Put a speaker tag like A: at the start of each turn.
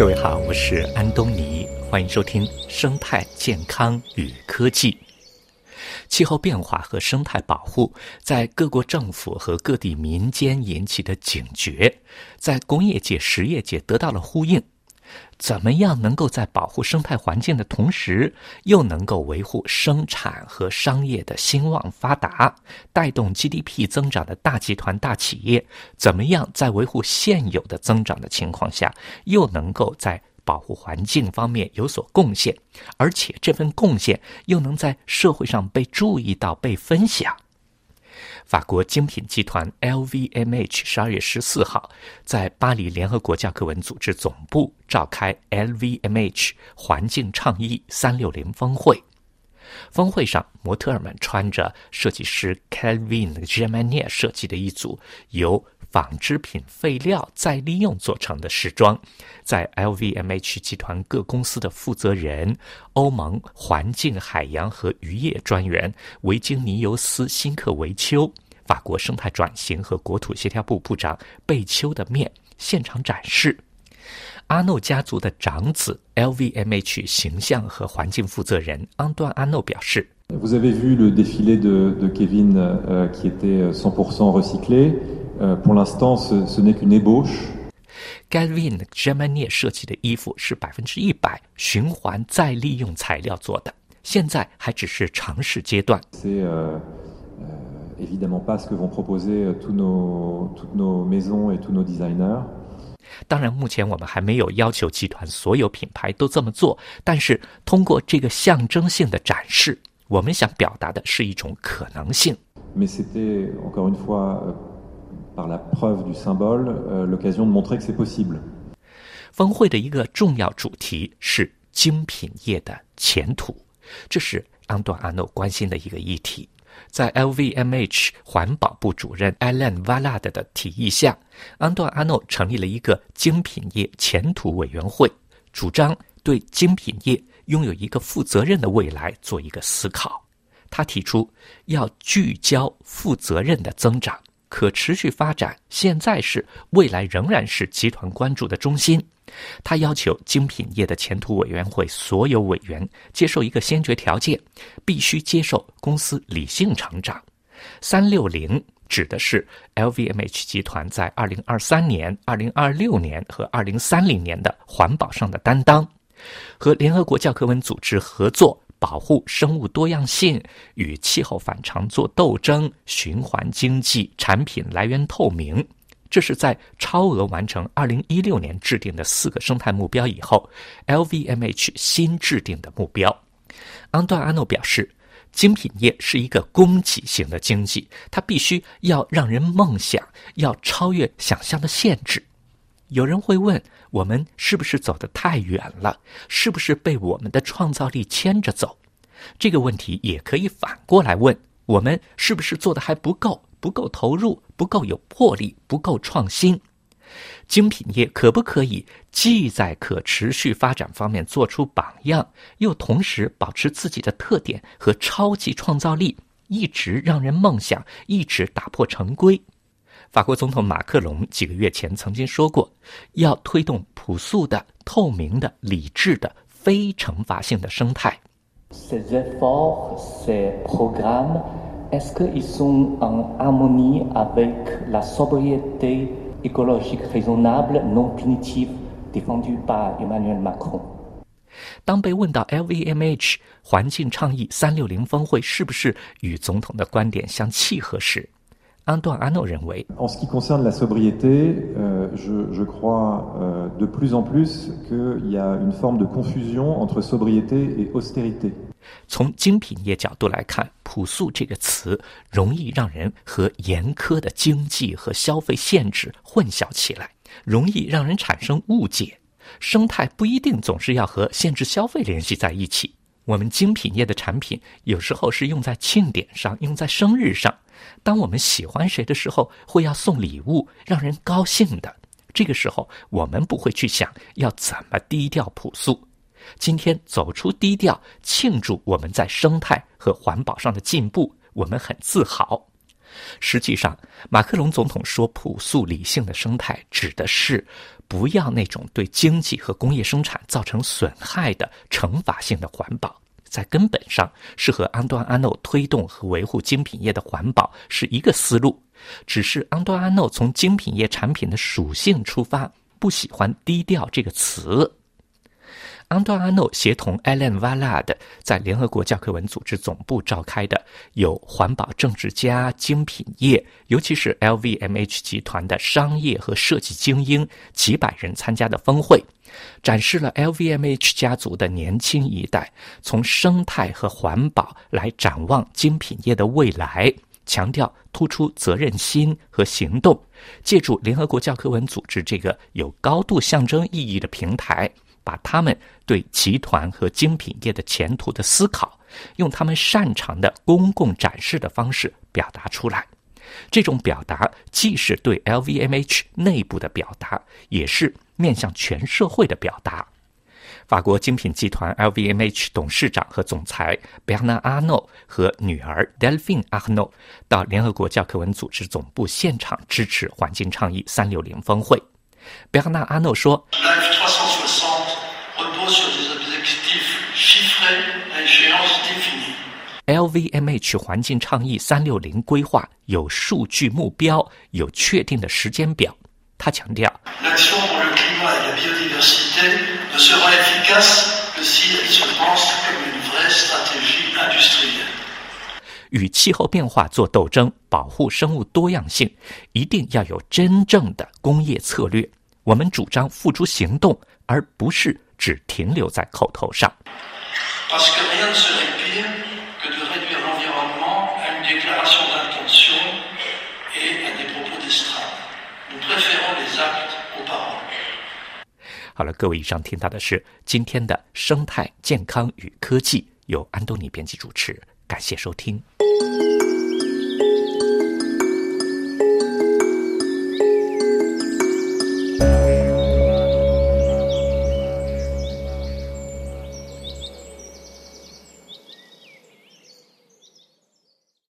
A: 各位好，我是安东尼，欢迎收听《生态健康与科技》。气候变化和生态保护在各国政府和各地民间引起的警觉，在工业界、实业界得到了呼应。怎么样能够在保护生态环境的同时，又能够维护生产和商业的兴旺发达，带动 GDP 增长的大集团、大企业，怎么样在维护现有的增长的情况下，又能够在保护环境方面有所贡献，而且这份贡献又能在社会上被注意到、被分享？法国精品集团 LVMH 十二月十四号在巴黎联合国教科文组织总部召开 LVMH 环境倡议三六零峰会。峰会上，模特儿们穿着设计师 Calvin g e m a n i e 设计的一组由纺织品废料再利用做成的时装，在 LVMH 集团各公司的负责人、欧盟环境、海洋和渔业专员维京尼尤斯·辛克维丘、法国生态转型和国土协调部部长贝丘的面现场展示。阿诺家族的长子 LVMH 形象和环境负责人安端阿诺表示。
B: Vous avez vu le défilé de de Kevin qui était 100% recyclé. Pour l'instant, ce ce n'est qu'une ébauche.
A: Gavin g e m a n i e 设计的衣服是百分之一百循环再利用材料做的，现在还只是尝试阶段。
B: C'est évidemment pas ce que vont proposer tous nos toutes nos maisons et tous nos designers.
A: 当然，目前我们还没有要求集团所有品牌都这么做，但是通过这个象征性的展示，我们想表达的是一种可能性。
B: Mais c'était encore une fois par la preuve du symbole l'occasion de montrer que c'est possible。
A: 峰会的一个重要主题是精品业的前途，这是安多阿诺关心的一个议题。在 LVMH 环保部主任 Alan Valad 的提议下，安多阿诺成立了一个精品业前途委员会，主张对精品业拥有一个负责任的未来做一个思考。他提出要聚焦负责任的增长、可持续发展，现在是未来仍然是集团关注的中心。他要求精品业的前途委员会所有委员接受一个先决条件，必须接受公司理性成长。三六零指的是 LVMH 集团在二零二三年、二零二六年和二零三零年的环保上的担当，和联合国教科文组织合作，保护生物多样性，与气候反常做斗争，循环经济，产品来源透明。这是在超额完成二零一六年制定的四个生态目标以后，LVMH 新制定的目标。安段阿诺表示，精品业是一个供给型的经济，它必须要让人梦想，要超越想象的限制。有人会问，我们是不是走得太远了？是不是被我们的创造力牵着走？这个问题也可以反过来问，我们是不是做的还不够？不够投入，不够有魄力，不够创新。精品业可不可以既在可持续发展方面做出榜样，又同时保持自己的特点和超级创造力，一直让人梦想，一直打破成规？法国总统马克龙几个月前曾经说过，要推动朴素的、透明的、理智的、非惩罚性的生态。Est-ce qu'ils sont en harmonie avec la sobriété écologique raisonnable non punitive défendue par Emmanuel Macron？当被问到 LVMH 环境倡议三六零峰会是不是与总统的观点相契合时，安段阿诺认为。从精品业角度来看朴素这个词容易让人和严苛的经济和消费限制混淆起来容易让人产生误解生态不一定总是要和限制消费联系在一起。我们精品业的产品有时候是用在庆典上用在生日上当我们喜欢谁的时候，会要送礼物，让人高兴的。这个时候，我们不会去想要怎么低调朴素。今天走出低调，庆祝我们在生态和环保上的进步，我们很自豪。实际上，马克龙总统说“朴素理性的生态”指的是不要那种对经济和工业生产造成损害的惩罚性的环保，在根本上是和安端安诺推动和维护精品业的环保是一个思路，只是安端安诺从精品业产品的属性出发，不喜欢“低调”这个词。安多阿诺协同艾伦·瓦拉德在联合国教科文组织总部召开的有环保政治家、精品业，尤其是 LVMH 集团的商业和设计精英几百人参加的峰会，展示了 LVMH 家族的年轻一代从生态和环保来展望精品业的未来，强调突出责任心和行动，借助联合国教科文组织这个有高度象征意义的平台。把他们对集团和精品业的前途的思考，用他们擅长的公共展示的方式表达出来。这种表达既是对 LVMH 内部的表达，也是面向全社会的表达。法国精品集团 LVMH 董事长和总裁贝纳阿诺和女儿 Delphine 阿诺到联合国教科文组织总部现场支持环境倡议三六零峰会。贝纳阿诺说。LVMH 环境倡议三六零规划有数据目标，有确定的时间表。他强调，与气候变化做斗争，保护生物多样性，一定要有真正的工业策略。我们主张付诸行动，而不是只停留在口头上。好了，各位，以上听到的是今天的生态健康与科技，由安东尼编辑主持，感谢收听。